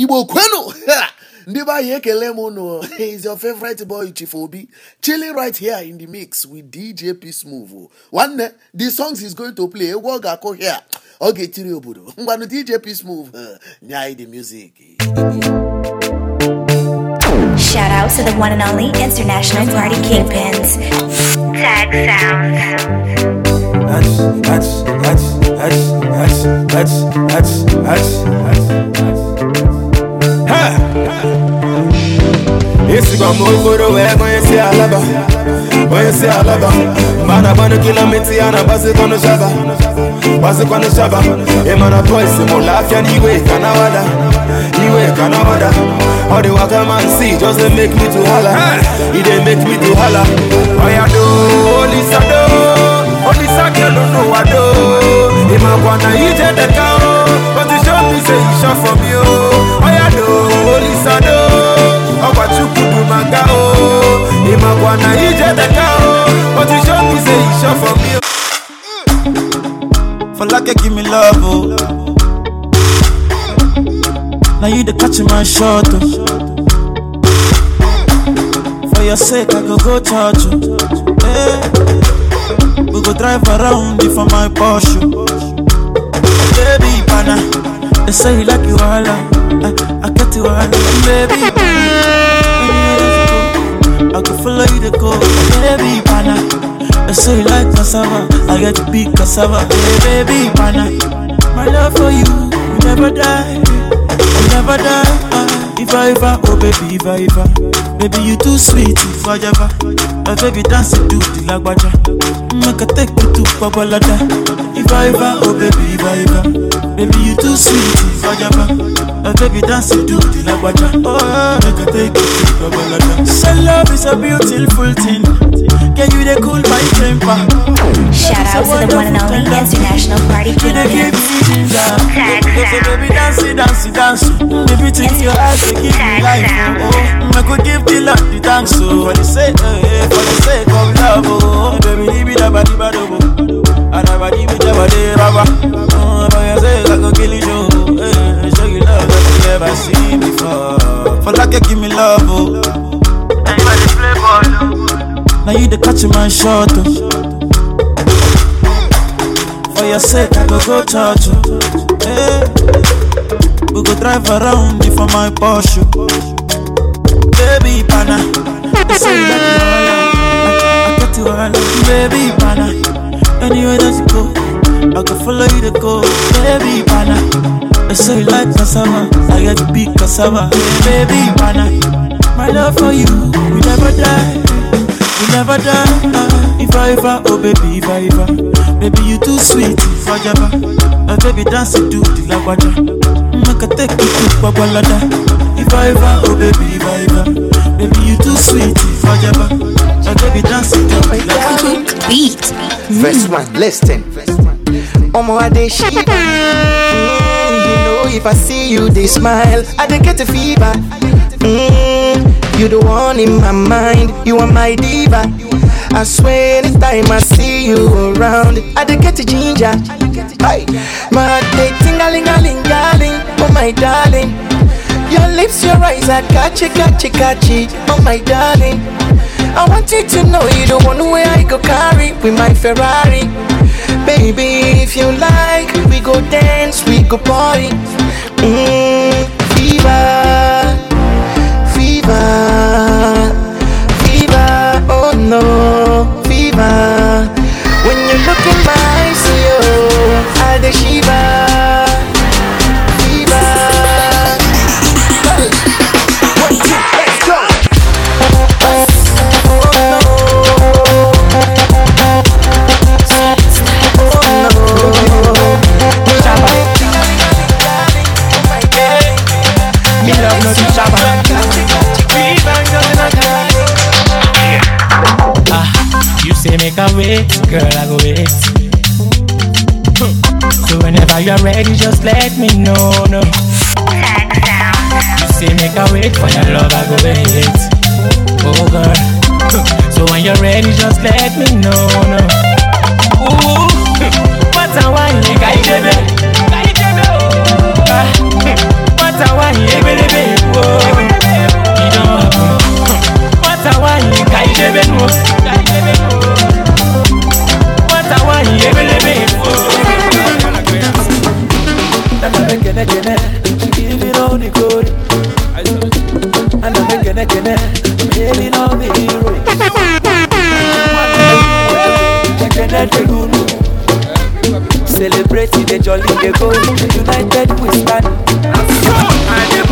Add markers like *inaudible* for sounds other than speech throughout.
igbo kwenu *laughs* ndị be anyị ekele m unu *laughs* is your favorite boy chief obi chilling right here in the mix with dj peace move nwanne the songs is going to play egwu ọ ga-akụ here ọ ga-etiri obodo *laughs* ngwanụ dj peace move nye anyị the music Shout out to the one and only international party kingpins. Tag Sounds. Hats, hats, hats, hats, hats, hats, hats, hats, hats. Instagram okoro wee onye si alaba onye si alaba. Mana gbanụ kilomita ya na gbazikwanụ shaba gbazikwanụ shaba. Ịmana boys mụlụ afịa n'iwe ka na wada iwe ka na wada. Ọ dị waka man si just dey make me to hala e dey make me to holler. Why I do olisa do olisa kelo n'ụwa do ịmakwa na ije deka o o ti show me say you shop for me o. Olisa do Ọkwa chukwu bụ maka o Ima kwana ije deka o But you me say you sure for me o For like give me love, oh. Now you the catch my shot, oh. For your sake, I go go church, oh. Hey. We go drive around you for my Porsche. Oh. Baby, pana, they say you like you all, I, eh, I get you all, baby. I can follow you to go, baby, pana. They say you like cassava, I get to big cassava, hey, baby, pana. My love for you will never die, will never die. If I ever, oh baby, if I ever, baby you too sweet, if I ever, my baby dance to the lagwaja, make mm, I take you to Babalada. If I ever, oh baby, if I ever, baby you too sweet, if I ever, my baby dance to the lagwaja, oh make I take you to Babalada. Say love is a beautiful thing, can you cool my temper? Shout out to the one and only international party You me ginger. Tag You baby, dance, dance, dance. Baby, your eyes, they give me life. Oh. I could give the Lord the thanks. Oh, for the sake, eh, eh, for the sake of love. Oh, baby, leave it up, body, body, I body, with your body, baba. Oh, for your sake, I go kill you. Eh, show you love that you never seen before. For like you give me love. Oh. Now you the catch my shot. Oh. For your sake, I go go church. oh. Eh. Hey. We go drive around you for my Porsche. Oh. Baby, pana. I say you you all. I, I get you all. Baby, pana. Anywhere that you go, I can follow you to go. Baby, pana. I say you like cassava. I get to big cassava. Baby, pana. My love for you will never die. You never die. ah. if I ever, oh baby, if I ever, baby you too sweet, if I ever, oh baby dance to the lagwaja, make I take you to Babalada. If I ever, oh baby, if I ever, baby you too sweet, if I ever, oh baby dance to the lagwaja. Beat. Verse 1, listen. Omo, I dey. Mm, you know, if I see you, they smile. I dey get a fever. Mm, you the one in my mind. You are my diva. I swear, anytime I see you around, I dey get a ginger. Hey, my heart dey tingling, ling, Oh my darling. Your lips, your eyes, I you, got you. Oh my darling. I want you to know you're the one where I go carry with my Ferrari. Baby, if you like, we go dance, we go party. Mmm, fever, fever. The shiver, fever. One, two, let's go. Me love no shabba Ah, you say make a wait, girl, I go wait. Whenever you're ready, just let me know. No. You say make a wait for your love, I go wait. Oh girl. *laughs* so when you're ready, just let me know. No. Ooh, *laughs* what a wine, like I it. Oh. Ah. *laughs* What a wine, baby, baby, whoa. You know, what a wine, like I did it. Oh. Nigga, only good. And I'm making a kene, hailing all the heroes. Kene the guru. Celebrating the jolly they go. United we stand. And if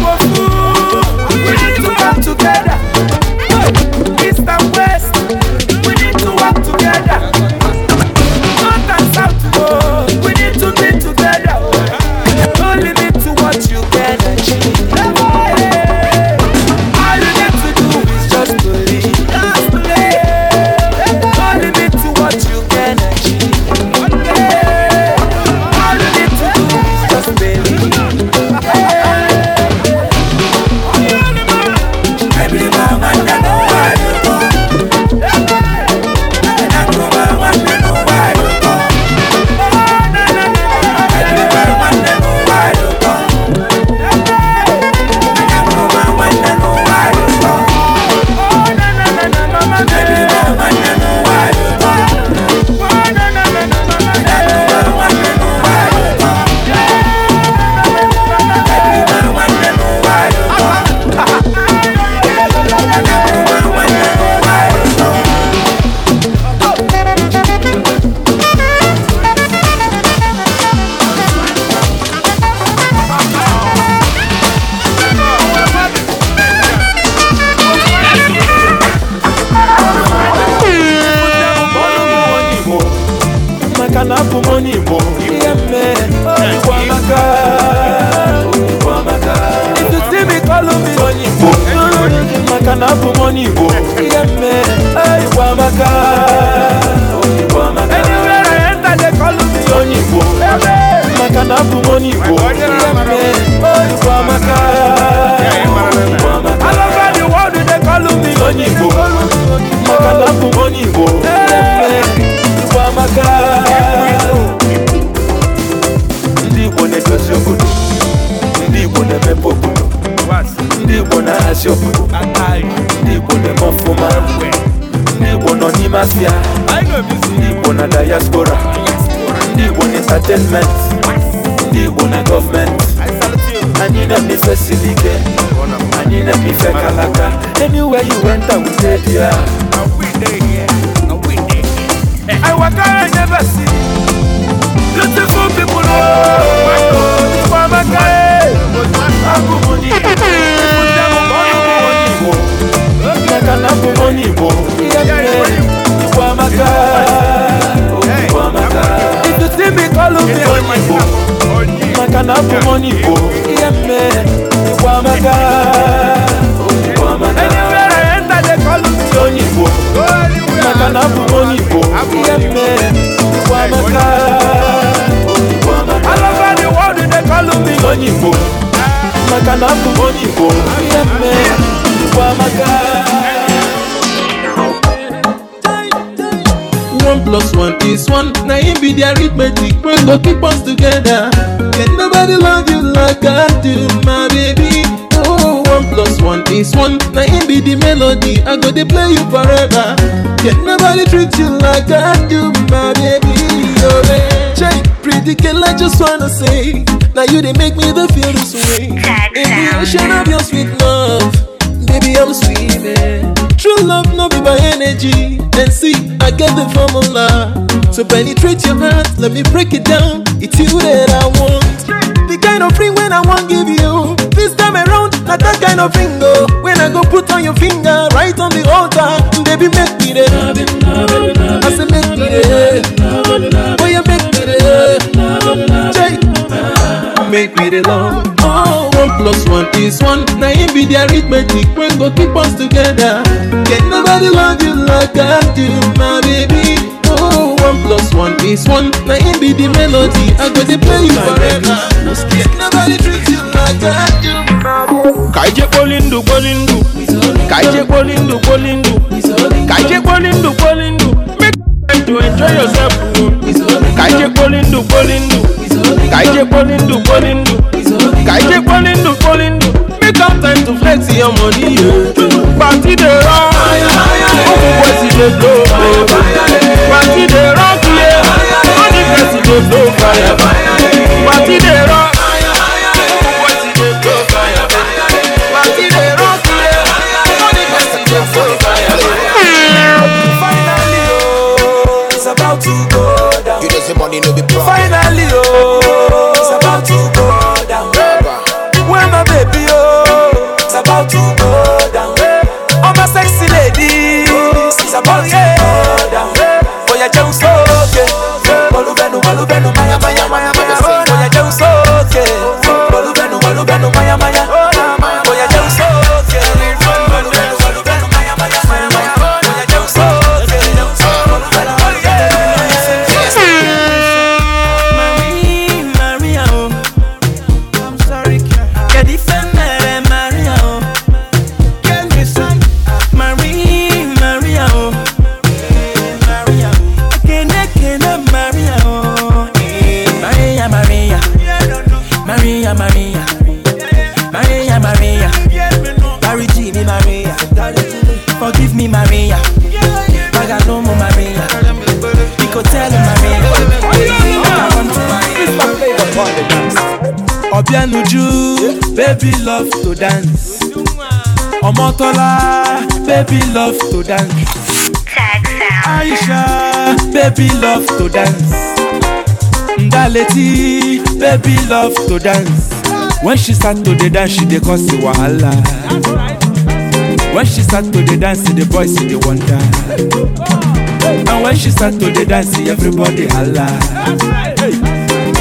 we need to come together. Anywhere I enter they call me onye Igbo maka na abụ m onye Igbo Igbo na-ahazi obodo ndị Igbo na-eme ọfụma ndị Igbo nọ n'ime afịa ndị Igbo na diaspora. Ndị Igbo na entertainment. Ndị Igbo na gọọmenti anyị na-eme ife siri ike anyị na-eme ife kalaka anywhere you enter we dey there. I waka I never see beautiful people. Oh, for my guy, Abu Moni, Maka na Abu Moni, Wamaka, Wamaka. If you see me, call me Onibo. Maka na Abu Moni, Wamaka, Wamaka. Anywhere I enter, they call me Onibo. Maka na Abu Moni, Wamaka, Wamaka. All over the world, they call me Onibo. Maka na Abu Moni, Wamaka. One plus one is one. Now it be the arithmetic. We go keep us together. Can nobody love you like I do, my baby? Oh, one plus one is one. Now it be the melody. I go to play you forever. Can nobody treat you like I do, my baby? Oh, baby. Check, pretty girl, I just wanna say. Now you they make me the feel this way. In the ocean of your sweet love, baby, I'm swimming. True love, no be by energy. And see, I get the formula. So penetrate your heart, let me break it down. It's you that I want. The kind of ring when I want give you. This time around, not that kind of ring. When I go put on your finger, right on the altar, baby make me there. Love. Oh, one plus one is one. Now it be the arithmetic. We go keep us together. Can nobody love you like I do, my baby. Oh, one plus one is one. Now it be the melody. I go to play you forever. Can nobody treat you like I do. Kaije Polindu Polindu Kaije Polindu Polindu Kaije Polindu Polindu Make time to enjoy yourself oh. Kaije Polindu Polindu Kaije Polindu Polindu Kaije Polindu Polindu Make up time to flex your money yeah. Party dey rock Open boys e dey blow Party dey rock yeah. Money girls e dey blow fire Party rock baby love to dance. Omotola, baby love to dance. Aisha, baby love to dance. Ndaleti, baby love to dance. When she start to the dance, she dey cause the wahala. When she start to the dance, the boys dey wonder. And when she start to the dance, everybody holla.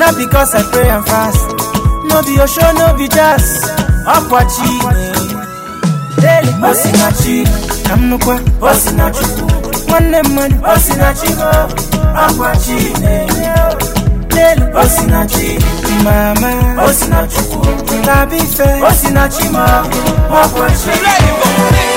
Not because I pray and fast. No be your show, no be jazz. watching. Daily Bosinachi. Kamnukwa. Bosinachi. Nwanne mmadụ. Bosinachi. watching. Daily Bosinachi. Mama. Bosinachi. Tabife. Bosinachi ma. watching.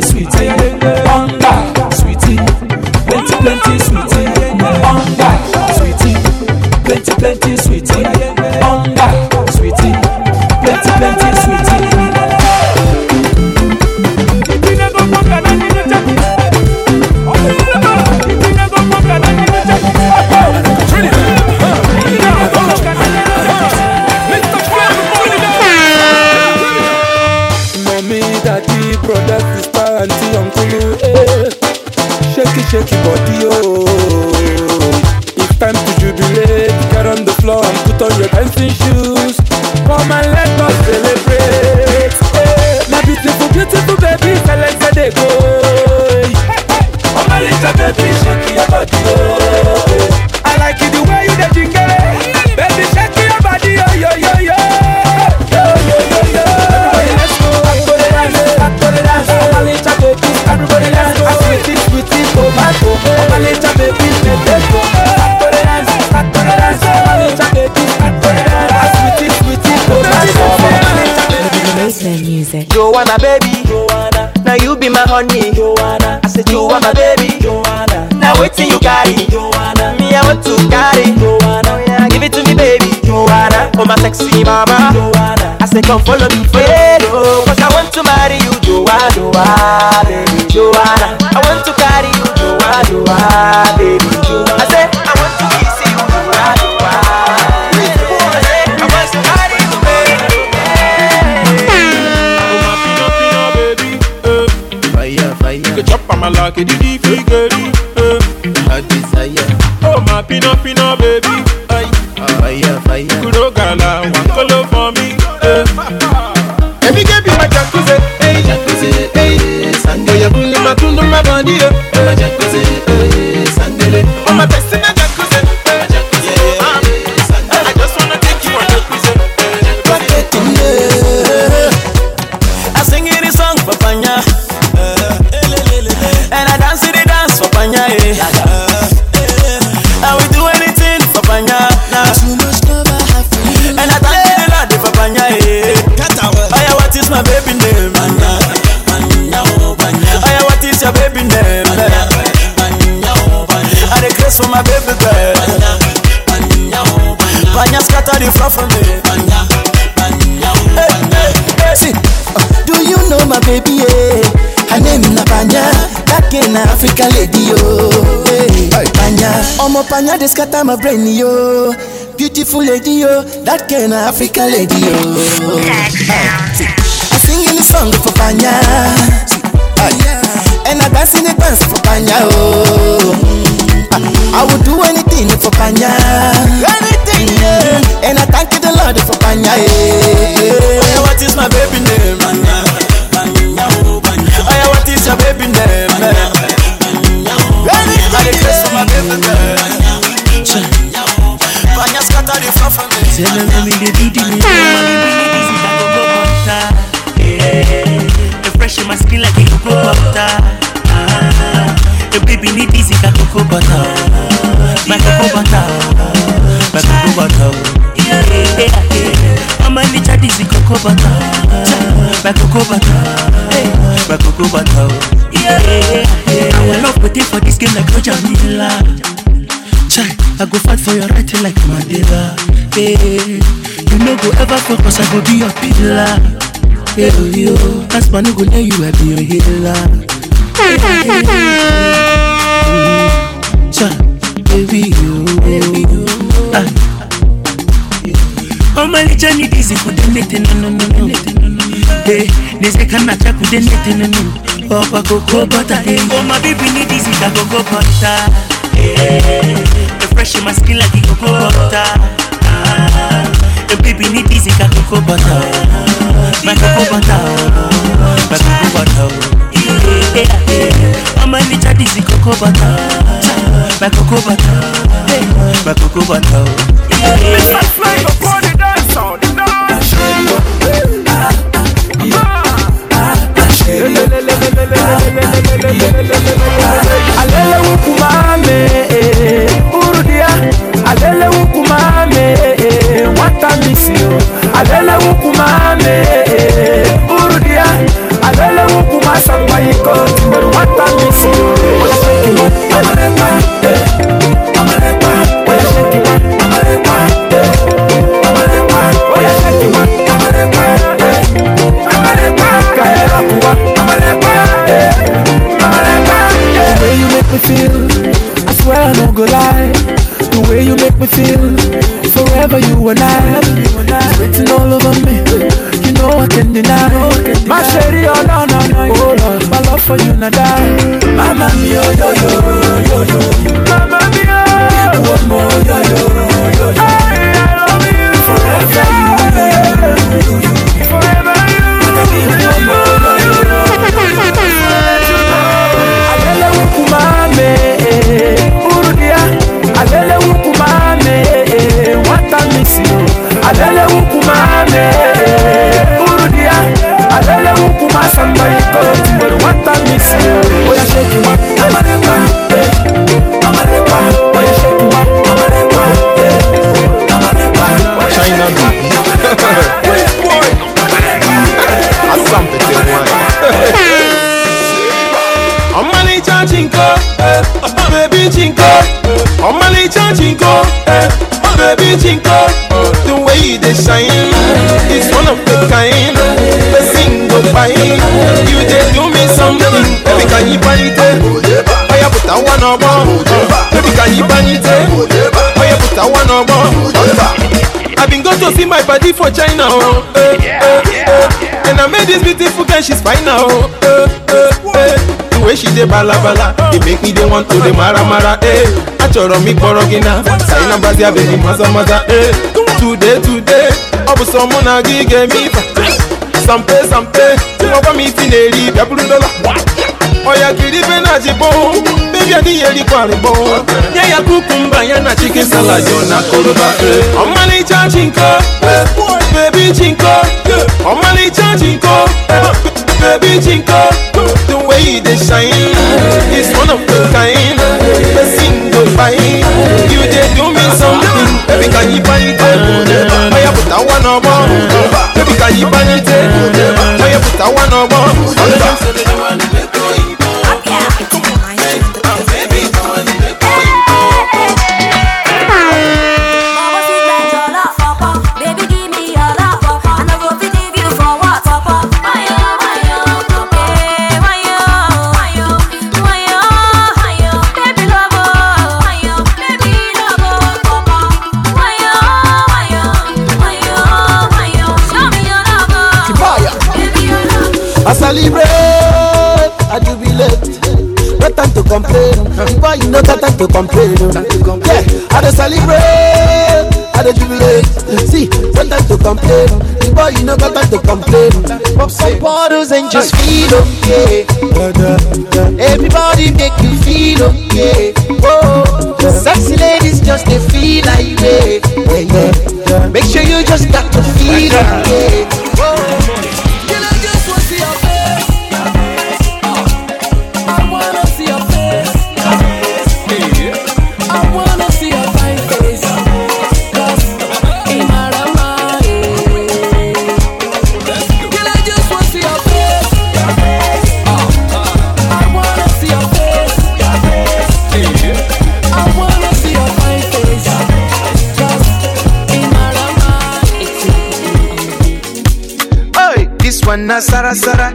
sweet. say come follow me, Pharaoh. Cause I want to marry you, Joanne, Joanne. Africa lady, yo. Hey, hey. Panya, ọmọ Panya dey scatter my brain, yo. Beautiful lady, yo. That kind of Africa lady, yo. I sing in song for Panya. And I dance in the dance for Panya, oh. Hey, you no go ever fall cause I go be your pillar. Hey, oh, yo, that's my no go know you, I be your healer. Hey, hey, hey. Chai, baby, you, baby, you. Ah. Oh my need easy for the knitting, no, no, no, no. Hey, can I check with knitting, no, no. Oh, I go go butter, hey. Oh my baby need easy, I go go butter. Hey, the fresh in my skin like the cocoa butter. Your baby need this, it got cocoa butter. My cocoa butter. My cocoa butter. Yeah, yeah. I'ma need this, it cocoa butter. My cocoa butter. My cocoa butter. Yeah. It's a flavor for the dance on the dance. Ah, ah, ah, ah, ah, ah, ah, ah, ah, alele wukumame eh, urudia. Alele wukumame nwata eh, misio. Alele eh, urudia. Alele me feel, I swear I no go lie. The way you make me feel, forever you and I. It's written all over me. You know I can deny. My sherry, oh no no no, oh Lord, my love for you not die. Mama mia, yo yo yo yo, Mama mia, one more yo yo yo yo. I love you forever you, forever misio alele wukumame urudia alele wukuma sambaiko timbere nwata misio oya shekiwa amarekwa amarekwa oya shekiwa amarekwa amarekwa China I something Ọmọlẹ́jà chinko, baby chinko, ọmọlẹ́jà chinko, baby chinko. The way you dey shine is one of the kind. The single fine, you dey do me something. Baby can you buy it? Oya puta one ọgbọ. Baby can you buy it? Oya puta one ọgbọ. I been go to see my body for China, oh, eh, eh, eh. and I met this beautiful girl, she's fine now, oh, eh, eh. The way she dey bala bala, it make me dey want to dey mara mara, eh. Achọrọ m ịkpọrọ gị na China Brazil baby maza maza, eh. Today today, ọ bụ sọ mụ na gị ga-eme ife. Sampe sampe, nwa m isi na-eri bịa bụrụ dọla. Oya kiri ife na jibo, baby adịghị erikwa arịbọ. Nye ya kukumba ya na chicken salad na koroba. eh. Ọmalịcha chinko, eh, baby chinko, eh, ọmalịcha chinko, eh, baby chinko. You dey shine is one of the kind. The single fine, you dey do me something. Baby can you buy it? Oya puta one ọgbọ. Baby can you buy it? Oya puta one ọgbọ. Boy, you no got time to complain. Yeah, I dey celebrate, I dey jubilate. See, no time to complain. The boy, you no got time to complain. Pop some bottles and just feel okay. Everybody make you feel okay. Oh, sexy ladies just they feel like yeah, yeah, yeah. Make sure you just got to feel okay. Sara Sara.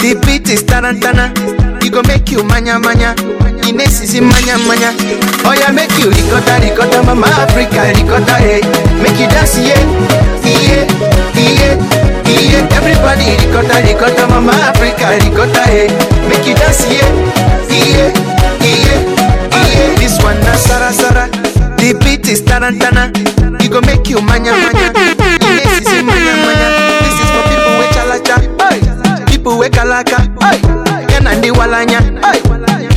The beat is tarantana. It go make you manya manya. Ines is manya manya. Oh yeah, make you ricotta ricotta, mama Africa ricotta hey. Eh. Make you dance yeah, yeah, yeah, yeah. Everybody ricotta ricotta, mama Africa ricotta hey. Eh. Make you dance yeah, yeah, yeah, yeah. This one na Sara Sara. The beat is tarantana. It go make you manya manya. Ines is manya manya. People with kalaka, oi. Yeah, nandi walanya, oi.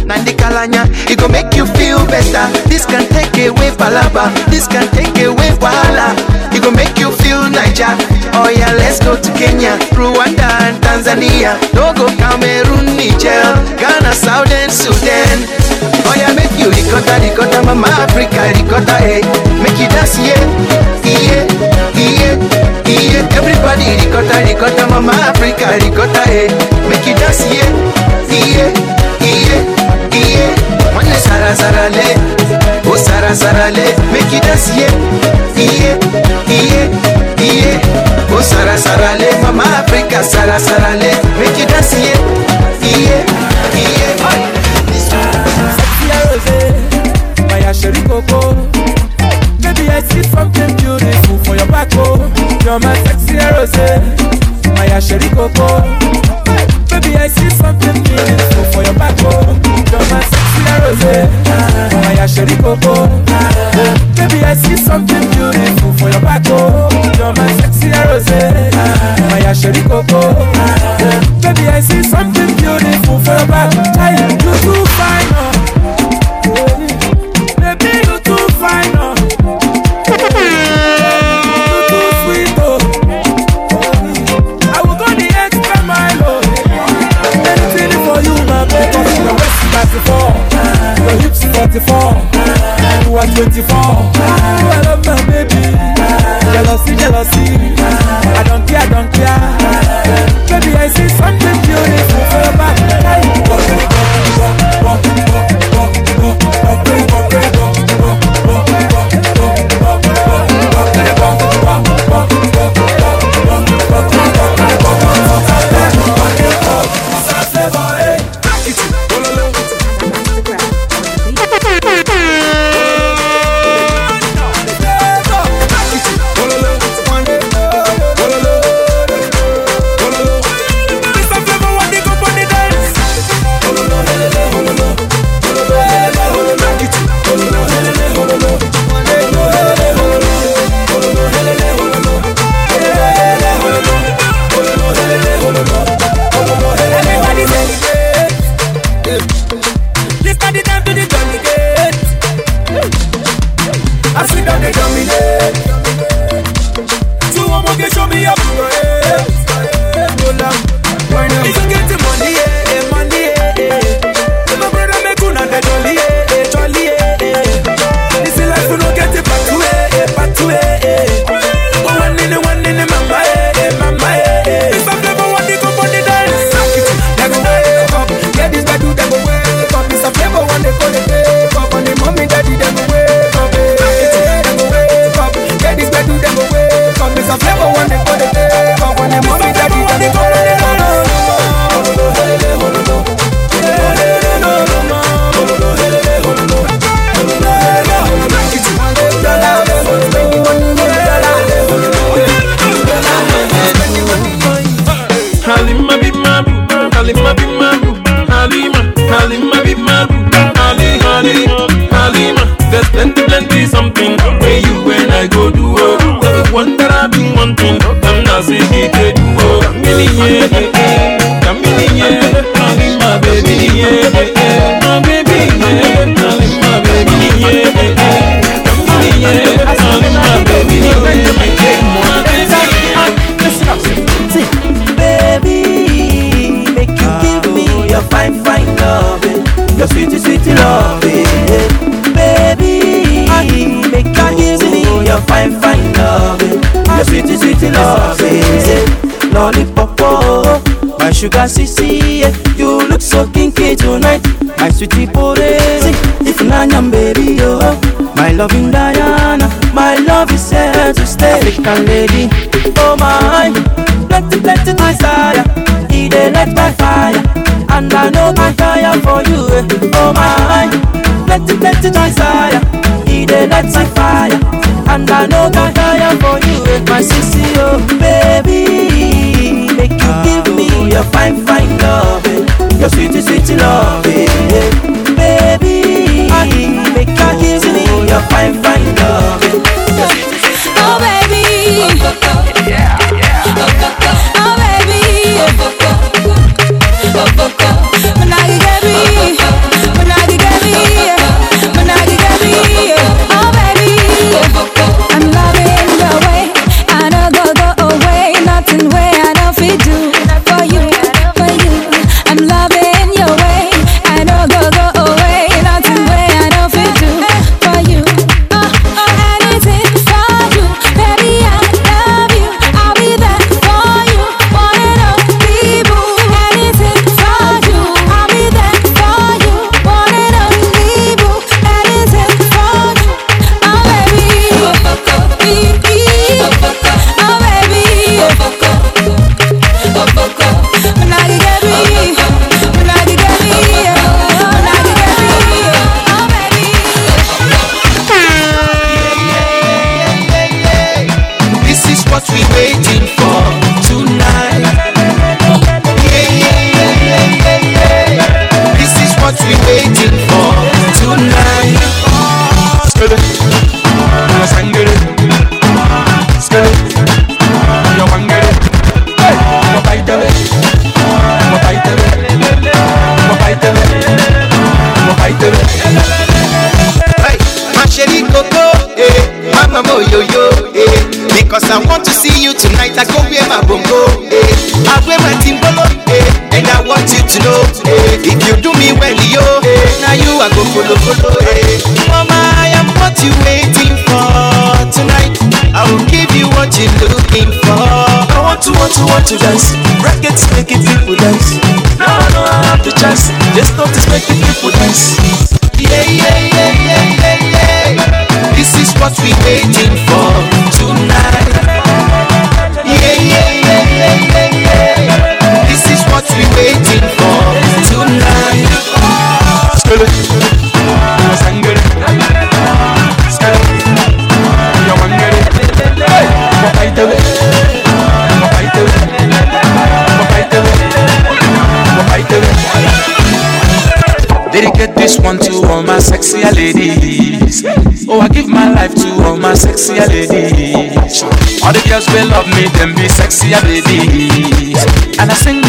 Nandi kalanya, it go make you feel better. This can take away palaba, this can take away wahala. It go make you feel Niger. Oh yeah, let's go to Kenya, Rwanda and Tanzania. No go Cameroon, Niger, Ghana, Southern Sudan. Oh yeah, make you ricotta, ricotta, mama Africa, ricotta, hey. Eh. Make you dance, yeah, yeah, yeah, yeah. Everybody ricotta, ricotta, mama Africa, ricotta, hey. Eh. Make you dance, yeah, yeah, yeah, yeah. One sara sara le, oh sara sara le. Make you dance, yeah, yeah, yeah, yeah. Oh sara sara le, mama Africa, sara sara le. Make you dance, yeah, yeah. My Coco. Baby, I see something beautiful for your back, oh. You're my sexy Rose, my Asheri Coco. Baby, I see something beautiful for your back, oh. You're my sexy Rose, my Asheri Coco. Baby, I see something beautiful for your back, oh. You're my sexy Rose, my Asheri Coco. Baby, I see something beautiful for your back. You too fine, oh. 24. You are 24. You are love my baby. Jealousy, jealousy. I don't care, I don't care. Baby, I see something beautiful. sugar CC, yeah. you look so kinky tonight. My sweetie Porezi, if Nanyam baby, yo. Oh. My loving Diana, my love is here to stay. African lady, oh my, plenty, plenty desire. He they let my fire, and I know my fire for you, eh. oh my, plenty, plenty desire. He they let my fire, and I know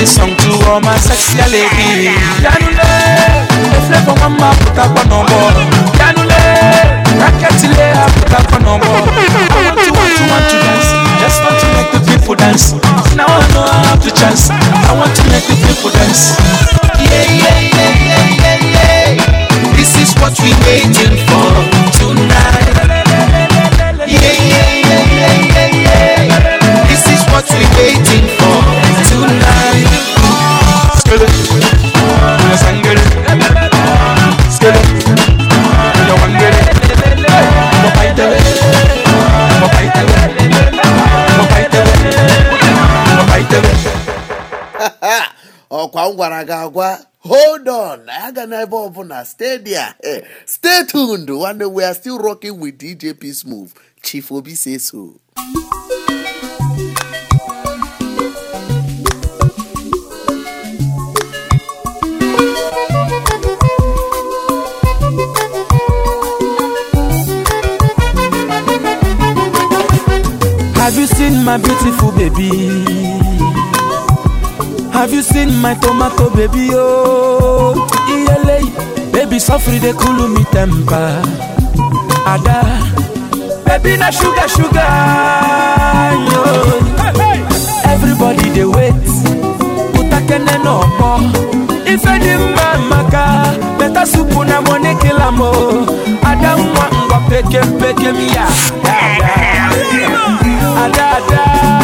song to all my sexy ladies. Janule, if you want my put up on no more. gwara gị agwa hold on aga n'ebe ọbụla stadia eh, stay tuned nwanne we are still rocking with dj Peace Move. chief obi say so Have you seen my beautiful baby? Have you seen my tomato baby oh? ELA Baby suffering they cool me temper Ada Baby na sugar sugar yo. Hey, hey, hey. Everybody they wait. Utakene no more. Ife di mamaka Beta supu na mone kila mo Ada mwa ngo peke peke miya. Ada Ada Ada, ada.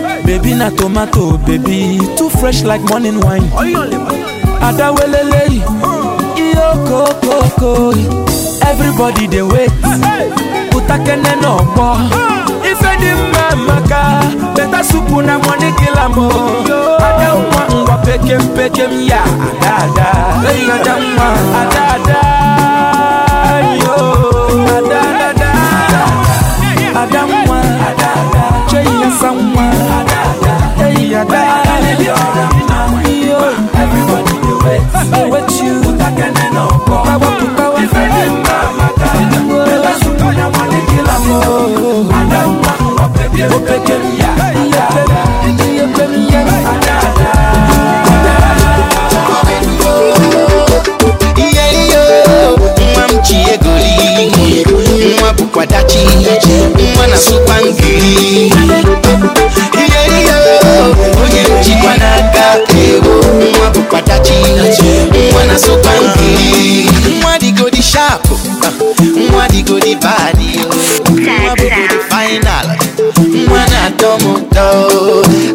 Baby na tomato, baby too fresh like morning wine. Ada welele, iyo kokoko, everybody dey wait. Utakene no gbọ́. Ife dị mma maka beta supu na money kill am. Ada nwa ngwa pekem pekem ya ada ada. Ada nwa ada ada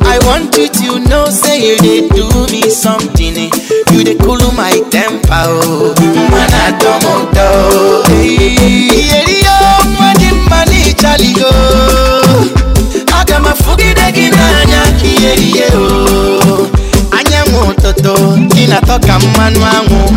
i want you to know say you dey do me something eh. you dey cool my temper oh. natoka mumanwangu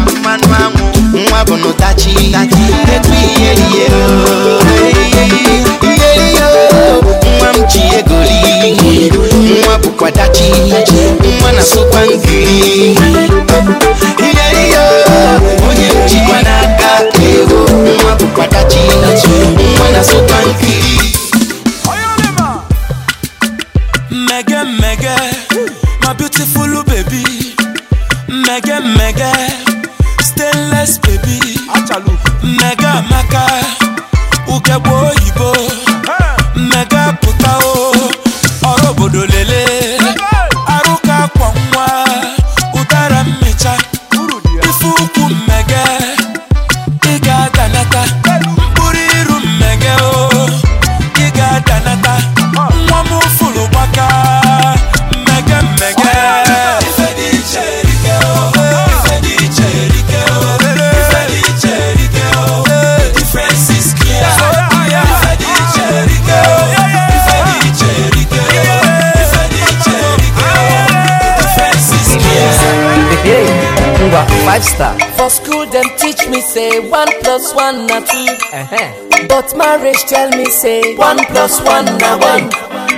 plus one na two. Uh-huh. But marriage tell me say one plus one na one.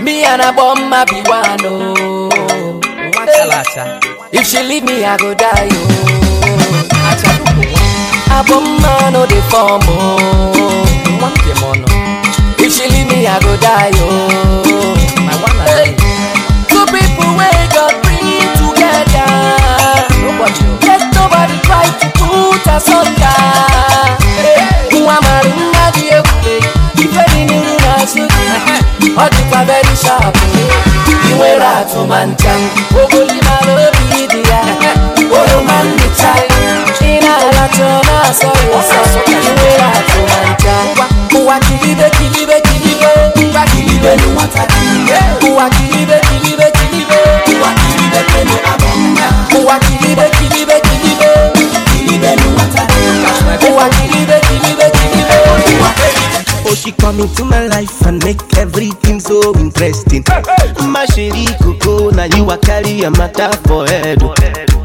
Me and a bomb be one oh. Hey. If she leave me, I go die oh. A bomb man no dey form oh. If she leave me, I go die oh. My one hey. Two people wey God bring together. Nobody. Let nobody try to put us under. Ọ dịkwa very sharp ị nwere atụmanya ogolimara obi dị ya oroma ndịcha ị na-alacha ọ na-asọ ya ụsọ ị nwere atụmanya ụwa ngwa kilibe n'ụwata ụwa kilibe kilibe kilibe ụwa kilibe kene abọmya ụwa kilibe kilibe n'ụwata ụwa kilibe kilibe ụwa Oh, she come into my life and make everything so interesting. My sherry coco, now you a carry a matter for head. Imani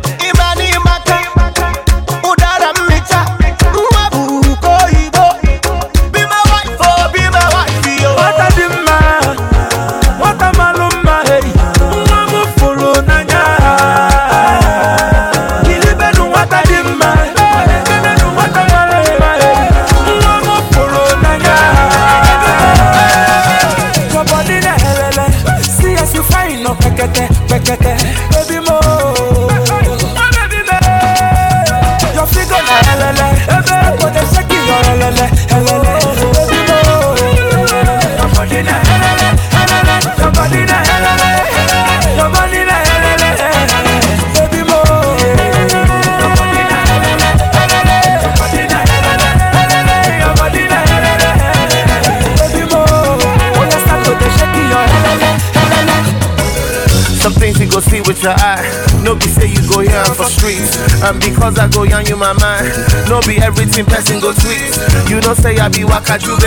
with your eye. No be say you go here for streets. And because I go young, you my mind. No be everything person go tweet. You don't say I be waka jube.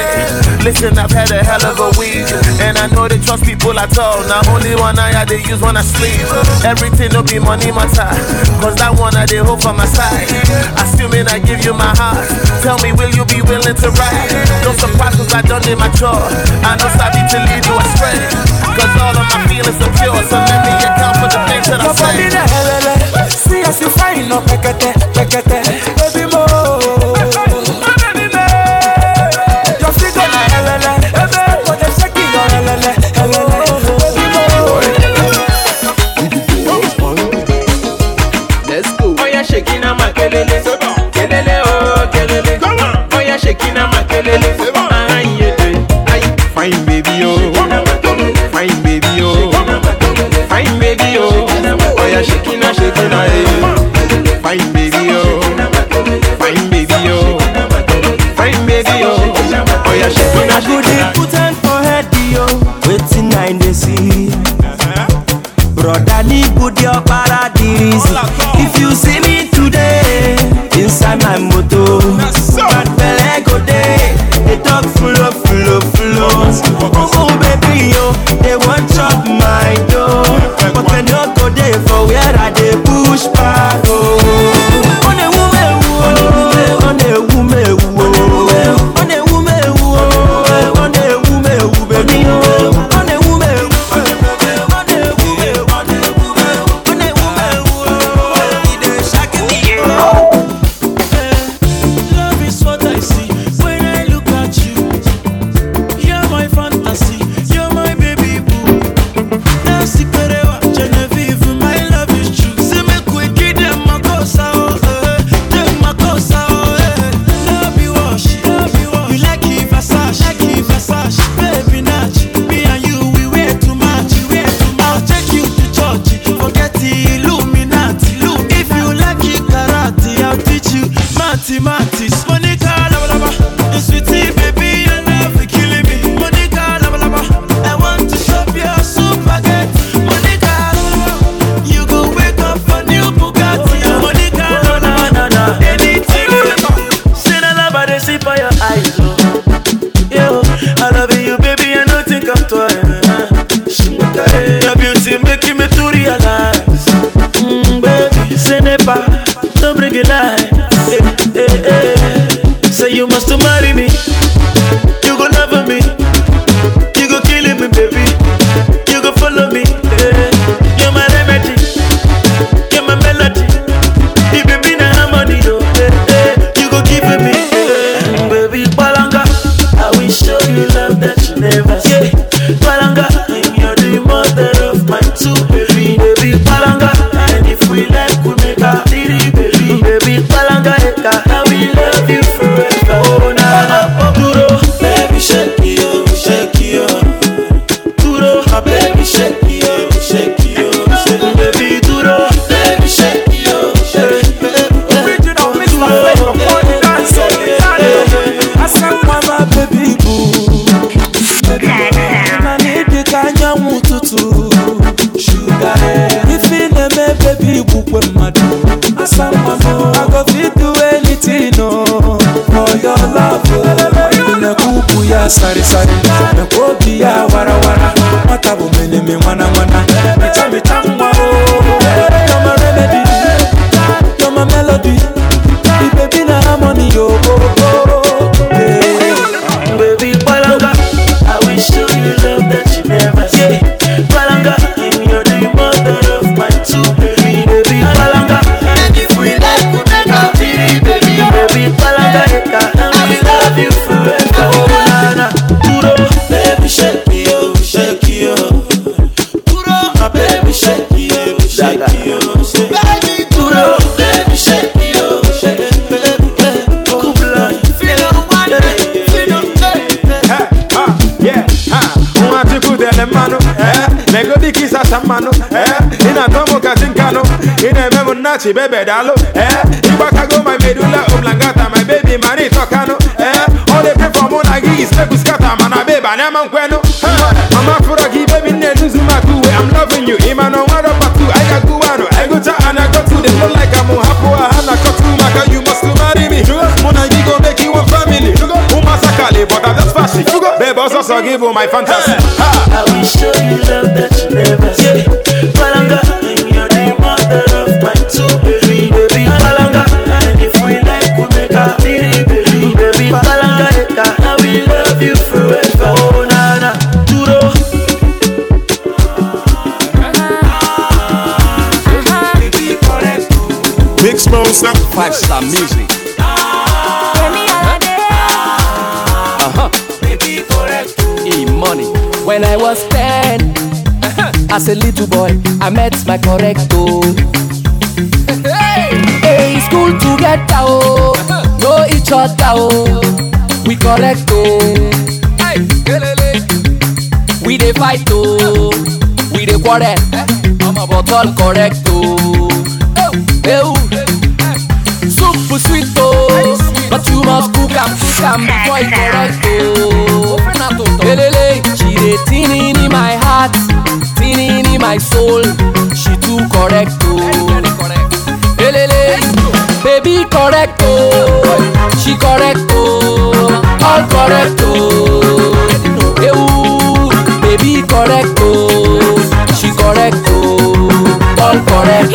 Listen, I've had a hell of a week. And I know they trust people at all. Now only one eye I they use when I sleep. Everything no be money matter. Cause that one I they hope for my side. Assuming I give you my heart. Tell me, will you be willing to ride? No surprise cause I done in my chore. I know I need to lead you astray. Cause all of my feelings are pure So let me account for the things that I say. Nobody the hell, eh? see us you fine, no pekete, pekete. na shiki na shiki na eh. Fine baby yo, fine baby yo, fine baby yo. Oh yeah, shiki na shiki. Chacha mmanụ eh? Ị na-atọ m ka chinkanụ ị na-eme m nnachi bebe daalụ eh? Ịgbakago my medulla oblongata my baby mana ịtọkanụ eh? All the pray for mụ na gị is make we scatter mana babe anyị ama nkwenụ mama fụrụ gị baby nne nuzu maka I'm loving you ịma na anyị ga-agụ wanụ anyị gụcha ana kọtu dey flow like amụ hapụ ụmasakali but I'm just fashion babe ọsọsọ gị bụ my fantasy I will show you love that you never see. Palanga, and you're the mother of my two baby, baby. Palanga, and if we like, we make a baby, baby, baby. Palanga, I will love you forever. Oh, na na, duro. Uh-huh. Uh-huh. Big Smosa, five star music. As a little boy, I met my correcto. Hey, school together, oh, know each other, oh, we correct, oh. We dey fight, oh, we dey quarrel, but all correct, oh. Hey, soup sweet, oh, but you must cook am, cook am before e correct, oh. Elele, she dey tin in my heart, my soul, she too correct, oh. Elele, baby correct, oh, she correct, oh, all correct, oh. Ewu, baby correct, oh, she correct, oh, all correct,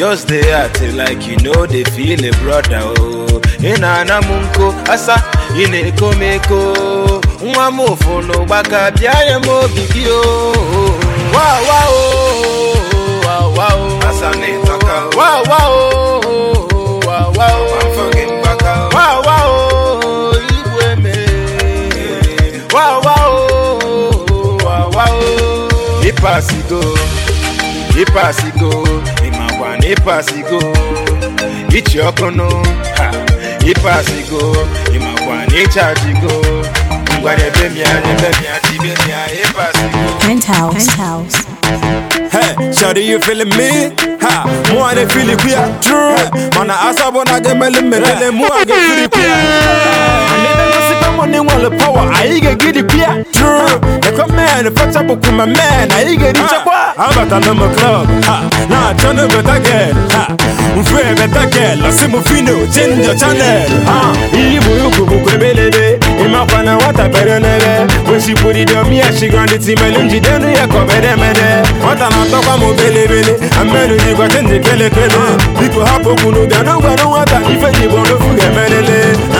just dey acting like you know they feel a brother, oh. Ị na-ana m nko, asa, ni taka wow wow wow wow ị na-eko m eko. Nwa m ụfụ n'ụgbaka, bịa nye m obi gị, oh. Wa Ịpasigo. ịpasigo ịmakwa na ịpasigo ichi ọkụnụ ha ịpasigo ịmakwa na ịchajigo ngwa debe mịa debe mịa dibe mịa ịpasigo Penthouse. Penthouse. Hey, shawty, you feeling me? Ha, more I dey feel it queer. True, man, I ask about I get melon, melon, more I get feel it queer. I they want the power. I get get it queer. True, they come man, the fetch up with my man. I get it. I'm to know club? Ha, now turn up better girl. Ha, frère better girl. I see my fino, change your channel. Ha, ibu yuku buku belede. Ima pana wata perenere. When she put it on me, she gonna team melunji denu ya kobede mede. Wata na tokwa mo bele bele. Amenu di kwa tende kele kele. Biko hapo kunu bia no gwa no wata. Ife ni bono fuge melele. Ah.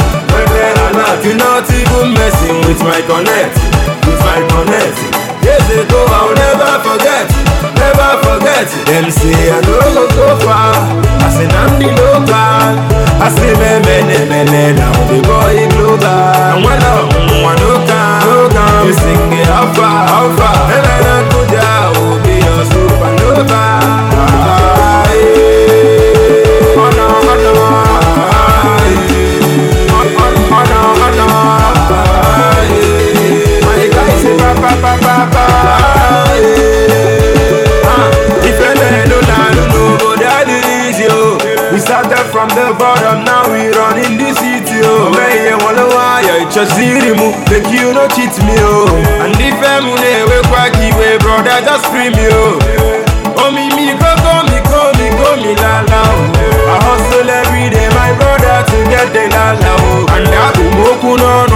we pay a lot. You not even messing with my connect, with my connect. Years ago I'll never forget, never forget. Them say I don't go so far, I say I'm the local. I say me me me me now the boy global. And when I'm one no come. You sing it how far, how far. And I go down, be your supernova. Ah, started from the bottom, now we run in the city, oh When you want to wano waya, just zero move. make you no cheat me, oh And if I'm in we kwaki, way, brother just scream, yo Oh me, me, go, go, me, go, me, go, me, la, la, oh I hustle every day, my brother, to get the la, la, oh And I go, moku, no,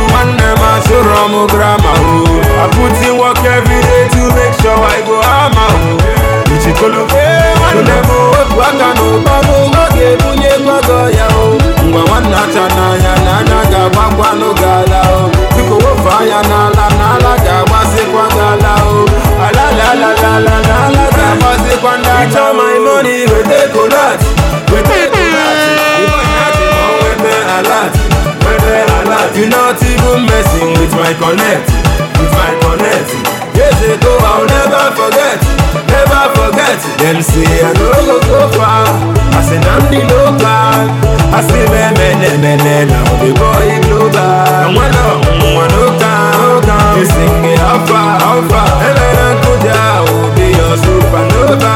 nwanne m asụrụ m grammar, oh. I put in work every day to make sure I go ama, oh. Ichikolofe nwanne m otu aka n'ụbọrụ oge ebunye gbago ya o ngwa nwanne acha n'anya n'anya ga-agbakwanụ gị ala o biko wofe anya n'ala n'ala ga-agbazikwa gị ala o alalalalala n'ala ga-agbazikwa ndị acha my money wete You're not even messing with my connect with my connect years ago i'll never forget never forget. Them say i don't go so far. I say I'm the local. i say men men men men o The boy global. Àwọn náà wọn ló kàn ó kàn ó sing how far how far? Ẹlẹ́rẹ́ kó jà ó bí your supernova.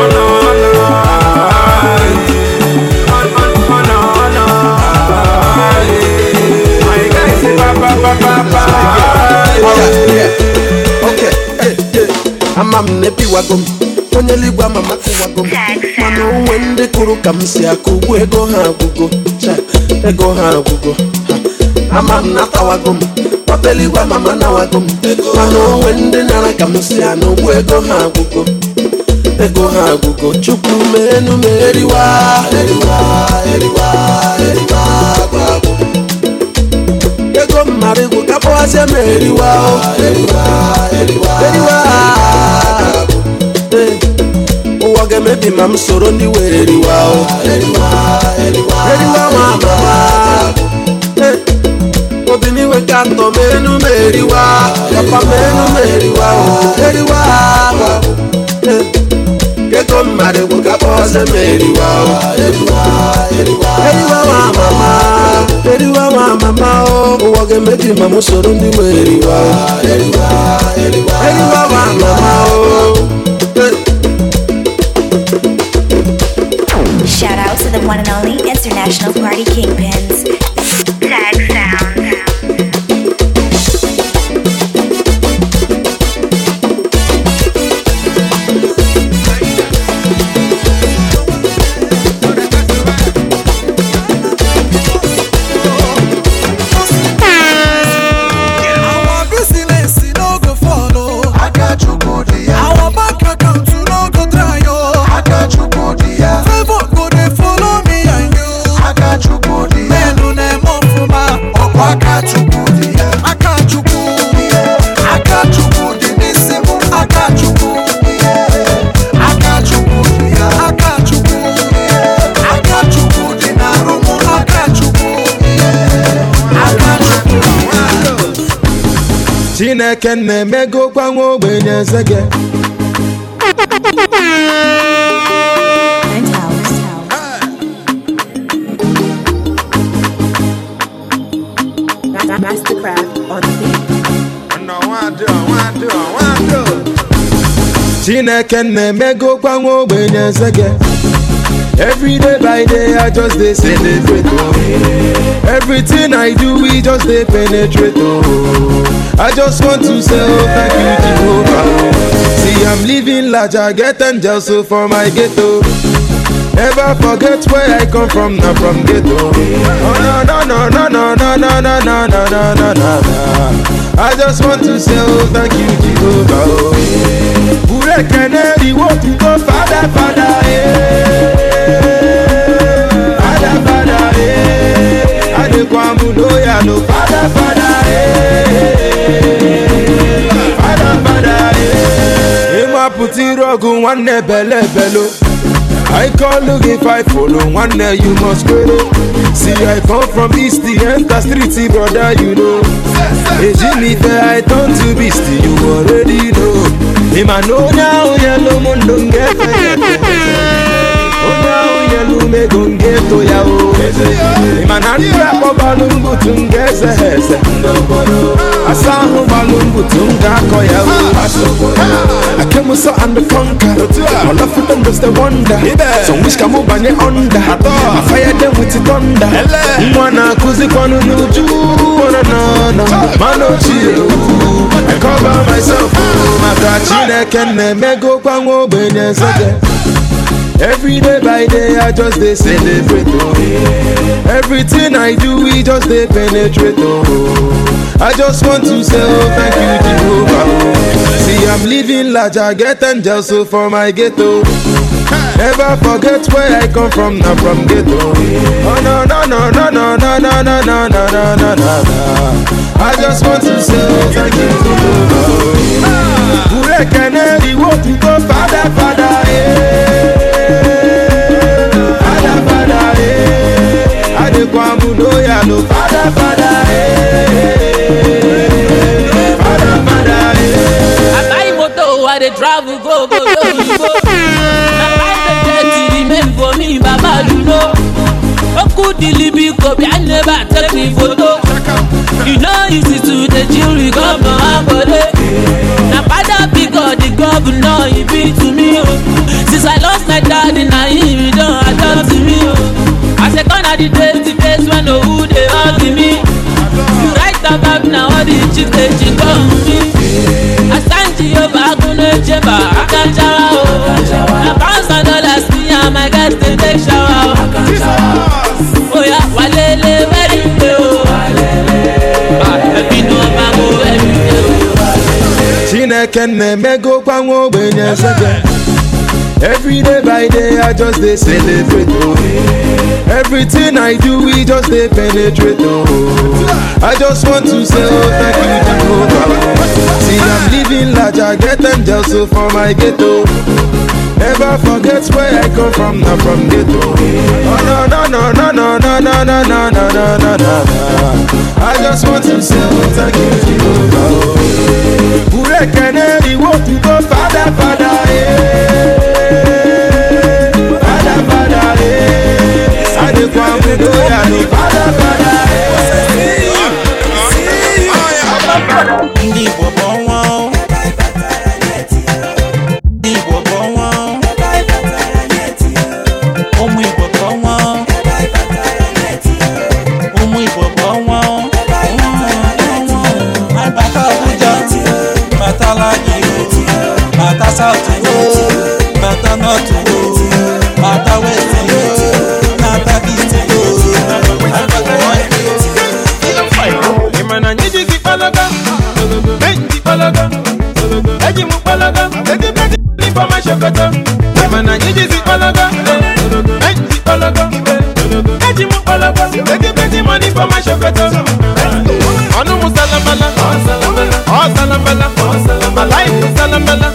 Oh, no. Ama m na-ebiwago m. Onye eluigwe ama m akụwago m. Mana onwe ndị kụrụ ka m si akụ ugbu ego ha agwụgo. Ego ha agwụgo. Ama m natawago m. Papa eluigwe ama m anawago m. Mana onwe ndị nara ka m si anụ ugbu ego ha agwụgo. Ego ha agwụgo. Chukwu menu m eriwa eriwa eriwa eriwa mabigu kapoasema eriwa eriwa. Eh, Ụwa ga-emebi ma m soro ndị were eriwa eriwa mama eh, obìnrin wẹ̀ ká tọ̀ mẹ́nu mẹ́rin wá pàpà mẹ́nu mẹ́rin wá ò mẹ́rin wá. Mmadụ egwu ka m eriwa eriwa mama. Eriwa nwa mama ụwa ga-emebi ma m soro ndị were eriwa eriwa eriwa mama o Shout out to the one and only international party kingpins. Chineke na-emegokwa nwa ogbenye eze gị Masterkraft on the beat. chineke na-emegokwa nwa ogbenye eze gị every day by day i just dey celebrate oh everything i do we just dey penetrate oh i just want to say oh thank you jehovah oh see i'm living large i get angels so for my ghetto never forget where i come from na from ghetto oh no no no no no no no no no no no no i just want to say oh thank you jehovah oh burekene iwo tuto fada fada eh. Fada lò. Father, Father, eh. Father, Father, eh. Ima putin rogu nwanne belebelo. I call looking fight follow one day you must go eh. See I come from east the enter street brother you know Eji mi fẹ́ I turn to beast you already know Ìmàlóyà oyè ló mú ndòǹgẹ́fẹ́ yẹn elume gongeto ya o. Imanarira kpọbalụ mgbutu m ga-eze ha eze? Asa ahụ gbalụ mgbutu m ga-akọ ya o. Akemuso and conka olafutom does the wonder. So wish ka mụ banye onda afaya dem with thunder. Nwa na-akụzikwanụ n'uju. Nọ mana ochie I cover myself, oh, Chineke na-emego kwa nwa ogbenye zege Every day by day, I just they celebrate. Oh. Everything I do, we just they penetrate. Oh. I just want to say, oh, thank you, Jehovah. Oh. See, I'm living large, I get angels so for my ghetto. Never forget where I come from, not from ghetto. Oh no no no no no no no no no no no no no. I just want to say, oh, thank you, Jehovah. Ure keneri wo tu lò fàdáfàdá ee fàdáfàdá ee. àbáyé mọ́tò wa dey travel go go go oyinbo na five hundred ti remain for me baba luno okú dilibi kò bí i never take me photo you know easy to dey chill with governor akole na father because the governor he be to me o since i lost my daddy na him he don adopt me o as i come the day to when no who dey hug me. You write about na all the chicks dey chick on me. Asanji Yoba Akunle Cheba Akanjawa o. Na pounds and dollars me and my guys dey take shower o. Oya walele very day o. Ẹbí wọ́n máa mú every day o. Chineke na-emegokwa nwa ogbenye nzege Every day by day I just dey celebrate oh. Everything I do we just dey penetrate oh. I just want to say oh thank you Jehovah See I'm living large I get angels so for my ghetto Never forget where I come from not from ghetto Oh no no no no no no no no no no no no no I just want to say oh thank you Jehovah Ure keneri wo tu go father father eh say to la.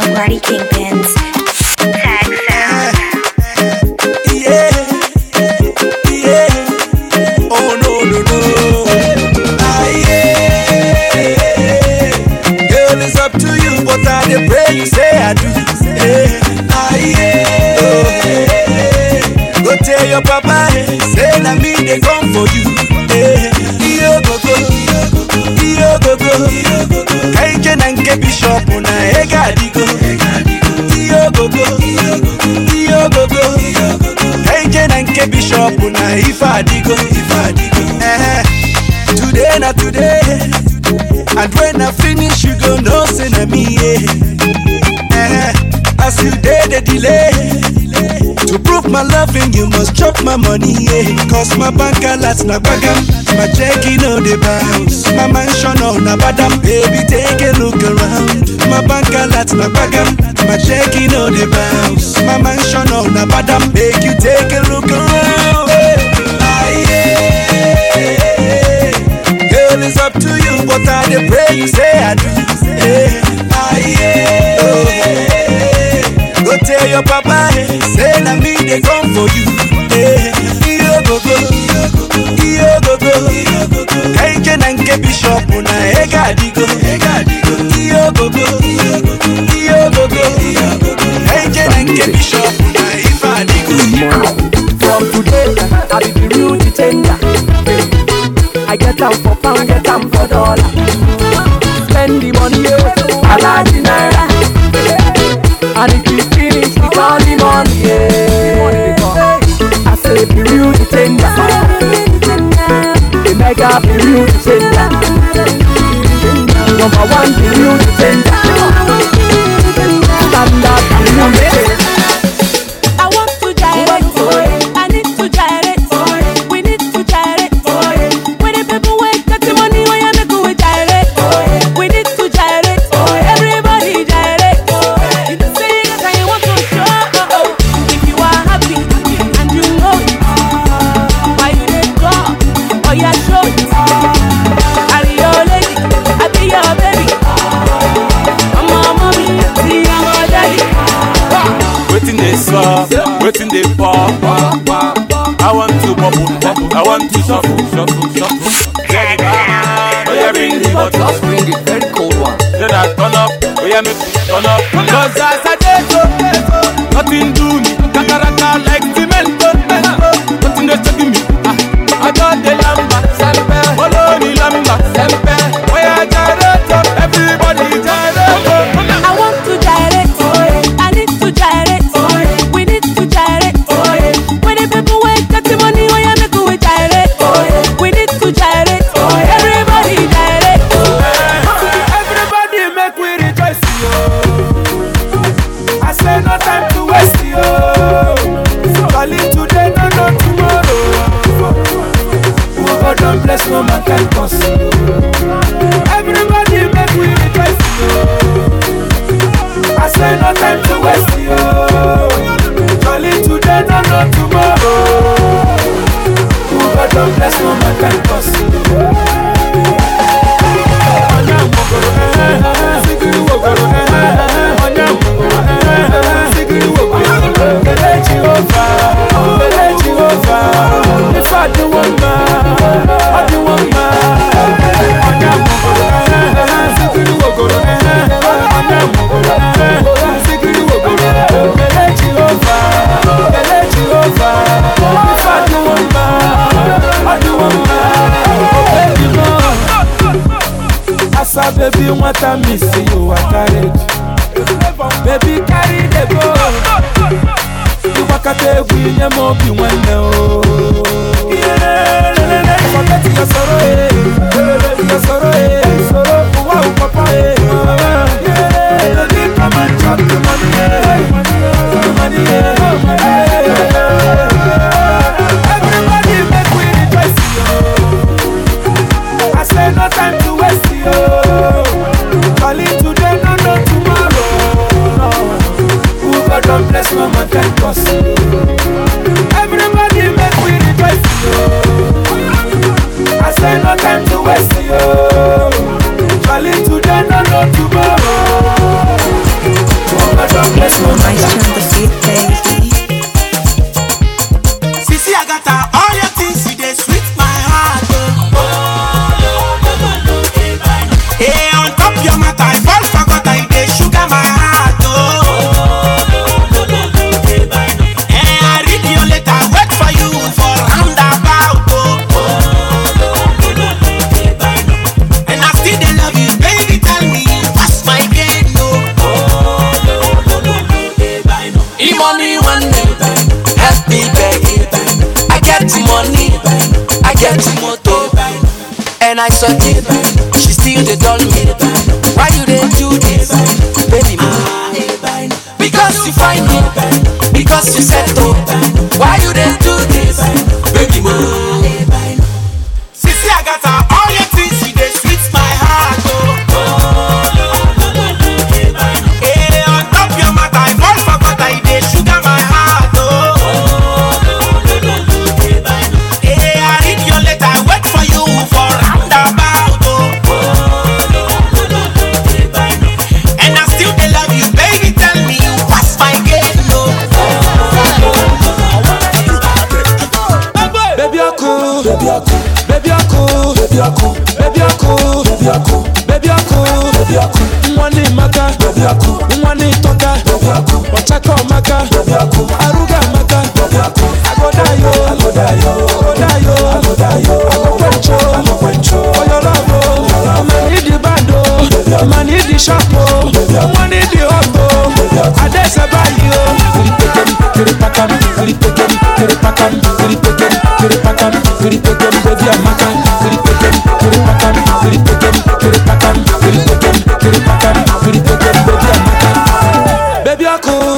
International party kingpins. Me. Yeah. Eh, As you dey the delay. To prove my loving, you must chop my money, yeah. Cause my bank alerts na bagam, my checking on the bounce. My mansion on na badam, baby, take a look around. My bank alerts na bagam, my checking on the bounce. My mansion on na badam, make you take a look around. Yeah. Girl, it's up to you, but I pray you say I do. Hey. dey come for you. Eh, ihe gogo, ihe gogo, ka ike na nke bishọp na ego adịgo. Ihe ogogo, ihe ogogo, ka ike na nke bishọp na ife adịgo. From today, I be the real detender. I get am for pound, get am for dollar. Spend the money, I like the naira. defender, the real. Number one, the real defender. Stand up. shuffle. I want to shuffle, shuffle, shuffle. Let it out. Oh yeah, bring the bottle. Just bring the very cold one. Then I turn up. Oh yeah, make me turn up. Cause as I did so, nothing do me. Kakaraka like cement, nothing they checking me. Ah, I, got the lamb. never miss you at carriage. Baby, carry the boat. You walk at every name of you when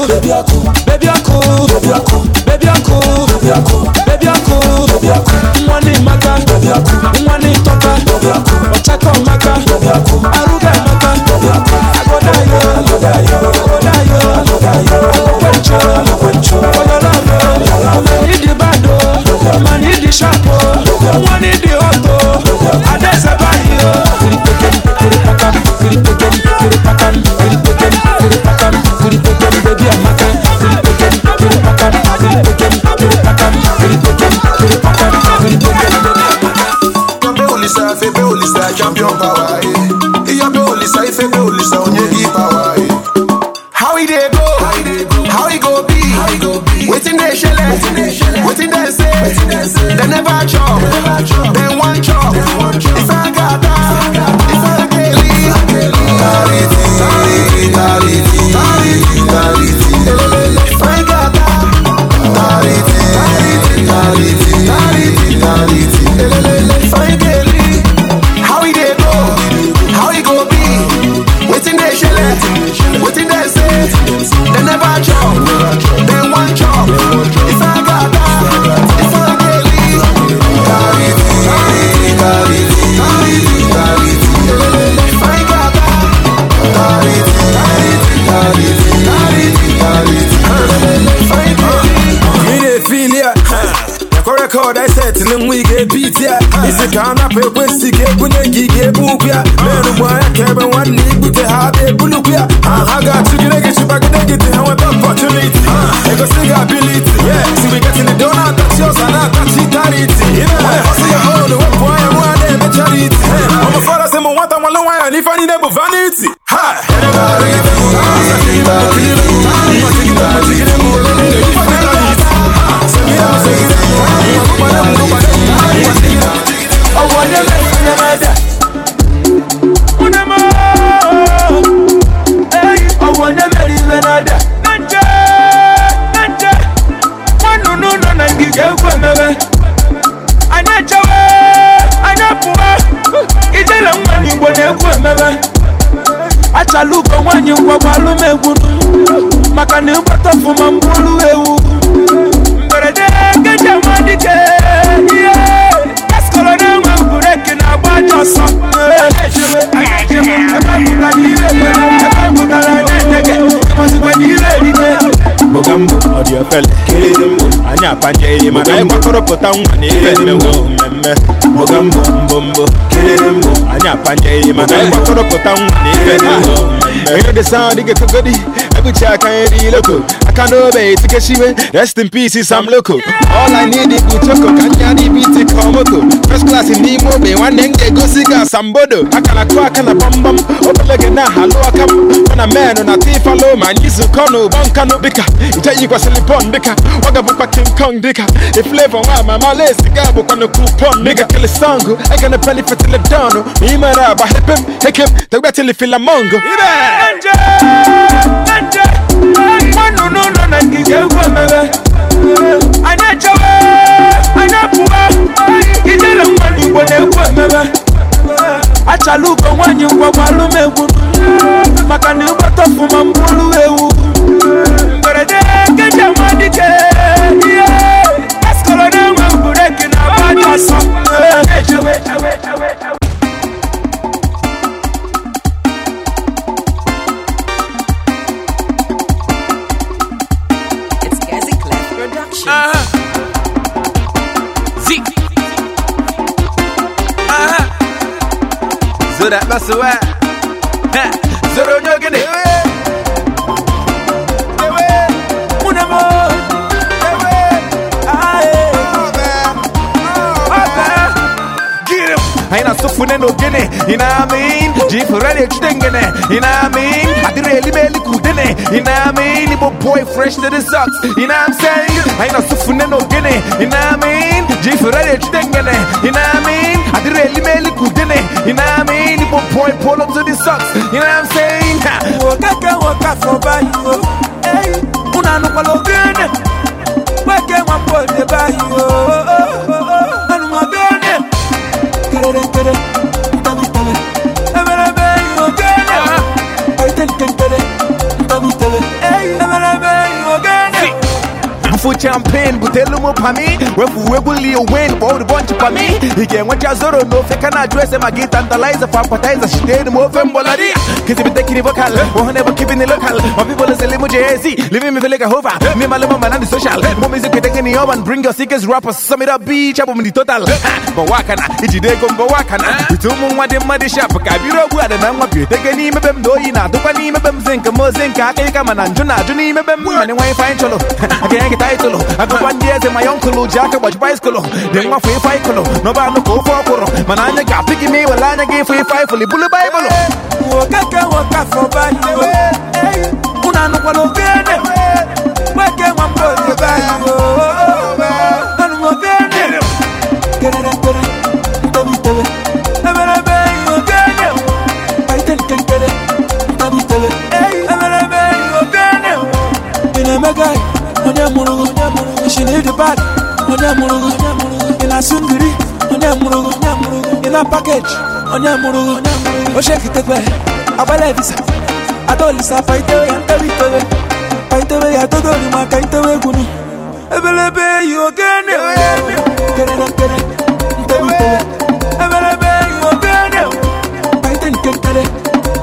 baby uncle, baby uncle, baby uncle, baby uncle, baby uncle, baby uncle, baby uncle. Money baby uncle. Money talker, baby uncle. Ochako matter, baby uncle. Aruga matter, baby uncle. Agoda yo, agoda yo, agoda yo, agoda yo. Agokwencho, agokwencho. Oyololo, oyololo. Need the bando, man need the shampoo, one need bayi. Champion power eh. Iyabe olisa ifebe olisa onyegi power eh. How he dey go? How he go be? Wetin dey shele? Wetin dey say? Dem never chop. Dem wan chop. Ifagata. Ifageli. Tariti. Tariti. Tariti. Ifagata. Tariti. Tariti. Tariti. mebe achala ugo nwaanyị ngwagwa alụmegwuru maka na ịgbatafu ma mgbulu ewu mberede keje nwa dike ihe na-enwe bureki na-agba ajọ ọsọ ebe gwụtara ihe ebe gwụtara na-edege ịmazikwa na ihe erite erike Bogambo, ọdị ofele anyị apanjeghị mana anyị gbakọrọpụta nwa na ife mmewo mmemme Bogambo, mbombo anyị apanjeghị mana anyị gbakọrọpụta nwa na ife mmewo mmemme Hear the sound, ị ga-ekogodi egbuchi aka nri loko aka n'obe etikeshiwe rest in peace Sam Loco all I need is choko ka nya dị biti ka ọmoko first class n'ime ogbe nwanne m ga-egosi gị asambodo aka na kụ aka na gbamgbam obele gị na halụ aka m mụ na menụ na tifalo ma anyị zukọ n'ụgbọ nkanụ dịka jayigwa silibon dịka ọ ga-abụkwa king kong dịka iflevo nwa ma mala esi ga abụkwa na kupon mega kilisongu egana peli fetile donu ma imere agba hepem hekem tegbatili filamongo nwanụ n'ụlọ na ngige ugwu omebe anyị echewe anyị apụwa ijere nwa n'igbo na egwu omebe achala ugo nwaanyị ngwagwa alụmegwu maka na ịgbata ọfụma mgbulu ewu. Mberede nkeji Zora basawa. Ha. Zoro nyogene. Ewe. Munamo. aina sufune no gene ina mean? Jifure ne chudengene ina mean? Adire elime likudene ina mean? Ibo boy fresh to the socks. Ina I'm saying? Aina sufune no gene ina mean? Jifure ne chudengene ina mean? Adire elime likudene ina mean? Ibo boy pull up to the socks. Champagne, butelu mo pa mi. Wefu weguli o win, for the bunch pa mi. Again, what ya zoro no fake na dress ma get tantalizer for appetizer. Did mo fem boladi. Cause if you take it vocal, oh never keeping it local. My people is a limo JZ, living me feel like a hover. Me my limo man and the social. More music with taking the urban, bring your sickest rappers. Sum it up, beach up on the total. But wakana, ichi de gombo wakana. Bitumu mwa de mwa de shop, kabiro bua de na mwa pye. Tege ni me bem do ina, tukwa ni me bem zinka mo zinka. Kaya kama na njuna, juni me bem mani wa fine cholo. Again get title. I go one years in my uncle, Jack watch bicycle. Then one free fight kolo. No ba no go for koro. Man anya ga picking me, well anya give free fight fully bully bible. Waka waka for you. Hey, una no kwalo gene. Wake one boy de by you. Anu ma gene. Kere kere. Tabi tabi. Emere be you gene. Ay ten ten kere. Tabi tabi. Hey, emere be you gene. Ina megai. Onye murugu. She need the bad. Onye murugu. Ina sungiri. Onye murugu. Ina package. Onye murugu. O shake it ekwe. Abale visa. Adolisa paitewe ya ntebitewe. Paitewe ya todori maka itewe gunu. Ebelebe you ogene. Kere kere. Ntebitewe. Ebelebe you ogene. Paite nkekere.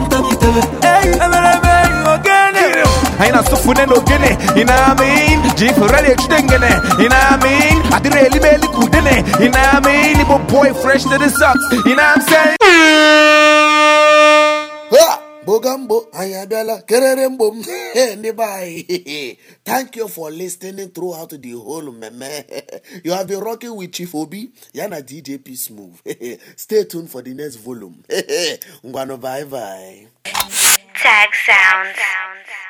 Ntebitewe. Hey, ebelebe you ogene. Aina sufune no gene, you know what I mean? Jeep ready extengene, you know what I mean? I did really really kudene, you know what I mean? Ibo boy fresh to the socks, you know anyị *laughs* thank you for listening throughout the whole mmemme *laughs* you have been rocking with Chief Obi ya na DJ P Smooth stay tuned for the next volume. *laughs* Ngwanụ bye bye. Tag Sounds.